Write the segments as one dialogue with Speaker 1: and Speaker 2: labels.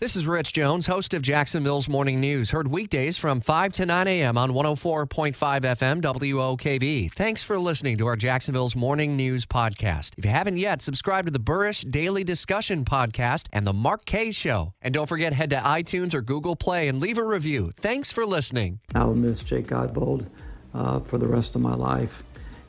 Speaker 1: This is Rich Jones, host of Jacksonville's Morning News. Heard weekdays from 5 to 9 a.m. on 104.5 FM WOKV. Thanks for listening to our Jacksonville's Morning News podcast. If you haven't yet, subscribe to the Burrish Daily Discussion podcast and the Mark Kaye Show. And don't forget, head to iTunes or Google Play and leave a review. Thanks for listening.
Speaker 2: I'll miss Jake Godbold uh, for the rest of my life,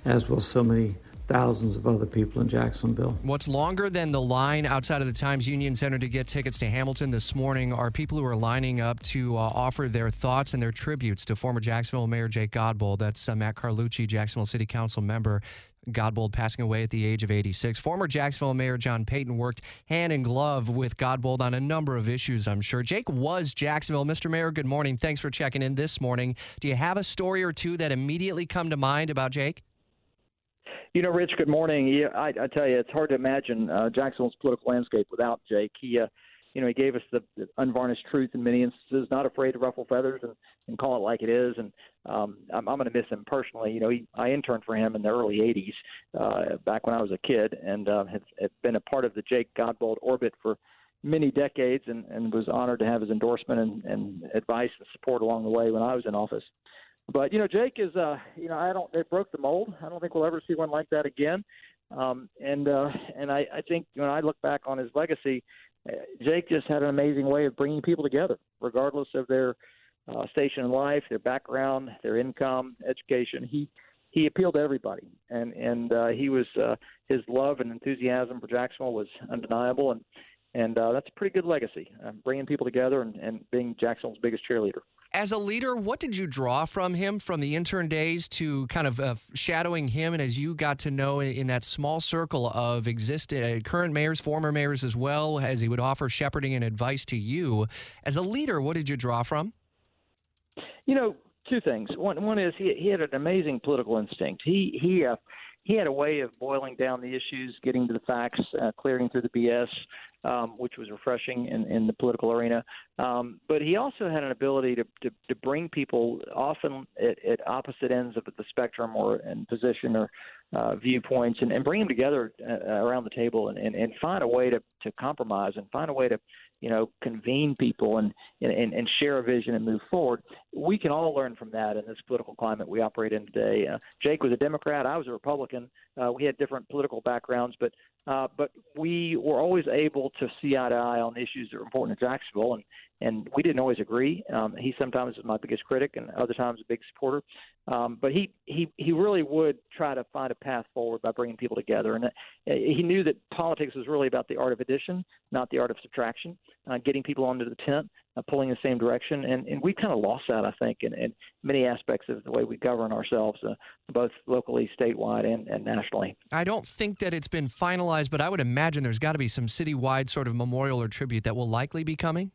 Speaker 2: as will so many thousands of other people in Jacksonville.
Speaker 1: What's longer than the line outside of the Times Union Center to get tickets to Hamilton this morning are people who are lining up to uh, offer their thoughts and their tributes to former Jacksonville Mayor Jake Godbold. That's uh, Matt Carlucci, Jacksonville City Council member. Godbold passing away at the age of 86. Former Jacksonville Mayor John Peyton worked hand in glove with Godbold on a number of issues, I'm sure. Jake was Jacksonville. Mr. Mayor, good morning. Thanks for checking in this morning. Do you have a story or two that immediately come to mind about Jake?
Speaker 3: You know, Rich. Good morning. Yeah, I, I tell you, it's hard to imagine uh, Jacksonville's political landscape without Jake. He, uh, you know, he gave us the, the unvarnished truth in many instances. Not afraid to ruffle feathers and, and call it like it is. And um, I'm, I'm going to miss him personally. You know, he, I interned for him in the early '80s, uh, back when I was a kid, and uh, have, have been a part of the Jake Godbold orbit for many decades, and, and was honored to have his endorsement and, and advice and support along the way when I was in office. But you know, Jake is uh, you know, I don't. They broke the mold. I don't think we'll ever see one like that again. Um, and uh, and I, I think when I look back on his legacy, uh, Jake just had an amazing way of bringing people together, regardless of their uh, station in life, their background, their income, education. He he appealed to everybody, and and uh, he was uh, his love and enthusiasm for Jacksonville was undeniable, and and uh, that's a pretty good legacy, uh, bringing people together and, and being Jacksonville's biggest cheerleader.
Speaker 1: As a leader, what did you draw from him from the intern days to kind of uh, shadowing him, and as you got to know in that small circle of existing uh, current mayors, former mayors as well, as he would offer shepherding and advice to you as a leader, what did you draw from?
Speaker 3: You know, two things. One one is he he had an amazing political instinct. He he uh, he had a way of boiling down the issues, getting to the facts, uh, clearing through the BS, um, which was refreshing in, in the political arena. Um, but he also had an ability to, to, to bring people often at, at opposite ends of the spectrum or in position or uh, viewpoints and, and bring them together uh, around the table and, and, and find a way to, to compromise and find a way to you know, convene people and, and, and share a vision and move forward. We can all learn from that in this political climate we operate in today. Uh, Jake was a Democrat. I was a Republican. Uh, we had different political backgrounds, but uh, but we were always able to see eye to eye on issues that are important to Jacksonville, and and we didn't always agree. Um, he sometimes was my biggest critic, and other times a big supporter. Um, but he he he really would try to find a path forward by bringing people together, and uh, he knew that politics was really about the art of addition, not the art of subtraction. Uh, getting people onto the tent, uh, pulling in the same direction, and and we kind of lost that, I think, in, in many aspects of the way we govern ourselves, uh, both locally, statewide, and, and nationally.
Speaker 1: I don't think that it's been finalized, but I would imagine there's got to be some citywide sort of memorial or tribute that will likely be coming.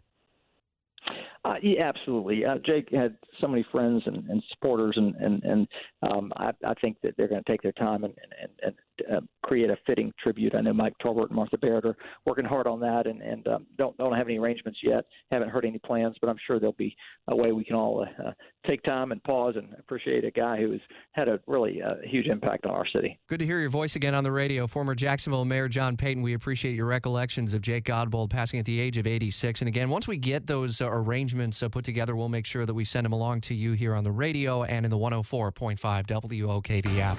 Speaker 3: Uh, yeah, absolutely. Uh, Jake had so many friends and, and supporters, and and and um, I, I think that they're going to take their time and and, and uh, create a fitting tribute. I know Mike Tolbert and Martha Barrett are working hard on that, and and um, don't don't have any arrangements yet. Haven't heard any plans, but I'm sure there'll be a way we can all uh, take time and pause and appreciate a guy who has had a really uh, huge impact on our city.
Speaker 1: Good to hear your voice again on the radio, former Jacksonville Mayor John Peyton. We appreciate your recollections of Jake Godbold passing at the age of 86. And again, once we get those uh, arrangements uh, put together, we'll make sure that we send them along to you here on the radio and in the 104.5 WOKV app.